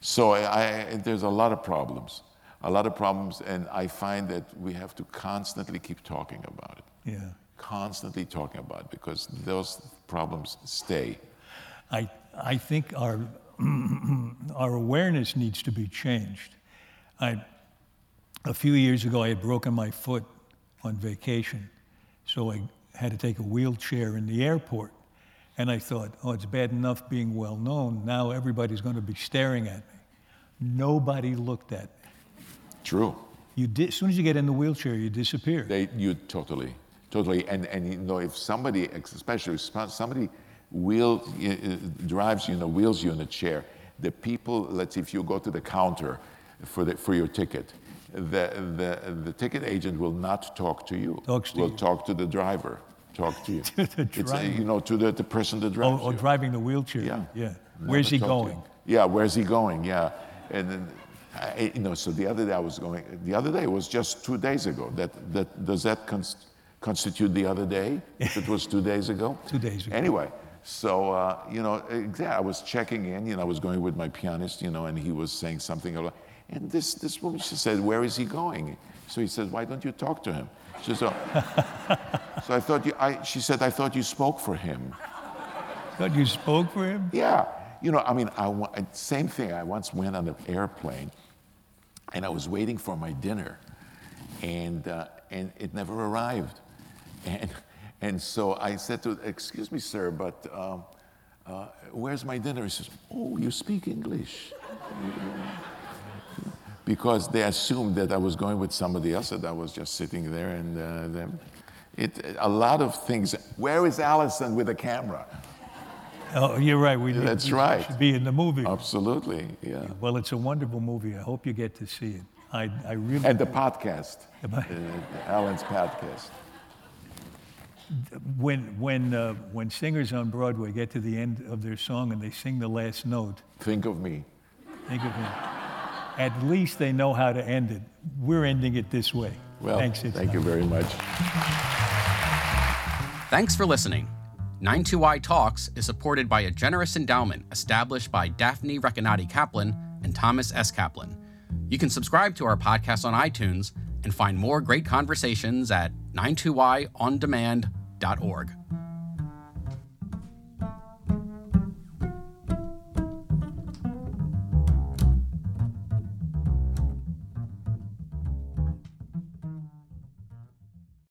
So I, I, there's a lot of problems, a lot of problems, and I find that we have to constantly keep talking about it, Yeah. Constantly talking about because those problems stay. I, I think our, our awareness needs to be changed. I, a few years ago, I had broken my foot on vacation, so I had to take a wheelchair in the airport. And I thought, oh, it's bad enough being well known. Now everybody's going to be staring at me. Nobody looked at me. True. You di- as soon as you get in the wheelchair, you disappear. They, you totally, totally, and and you know if somebody, especially if somebody wheel uh, drives you, you know, wheels you in a chair, the people, let's say if you go to the counter for the, for your ticket, the, the the ticket agent will not talk to you. Talks to will you. talk to the driver. Talk to you. To the It's, uh, driver. you know, to the, the person that drives oh, you. driving the wheelchair. Yeah. Yeah. Where's he talk going? Yeah, where's he going? Yeah, and then, I, you know, so the other day I was going. The other day was just two days ago. That that does that cons- constitute the other day? If it was two days ago. Two days ago. Anyway, so uh, you know. I was checking in. You know, I was going with my pianist. You know, and he was saying something. And this this woman she said, "Where is he going?" So he says, "Why don't you talk to him?" She said, "Oh." so I thought you. I, she said, "I thought you spoke for him." God, you spoke for him? Yeah. You know, I mean, I, same thing. I once went on an airplane and I was waiting for my dinner and, uh, and it never arrived. And, and so I said to, excuse me, sir, but um, uh, where's my dinner? He says, oh, you speak English. because they assumed that I was going with somebody else, that I was just sitting there and uh, them. It, a lot of things. Where is Alison with the camera? Oh, you're right. We need- That's we right. should be in the movie. Absolutely, yeah. Well, it's a wonderful movie. I hope you get to see it. I, I really. And the podcast, uh, Alan's podcast. When when uh, when singers on Broadway get to the end of their song and they sing the last note, Think of me. think of me. At least they know how to end it. We're ending it this way. Well, Thanks. it's thank you very much. Thanks for listening. 92Y Talks is supported by a generous endowment established by Daphne Recanati Kaplan and Thomas S. Kaplan. You can subscribe to our podcast on iTunes and find more great conversations at org.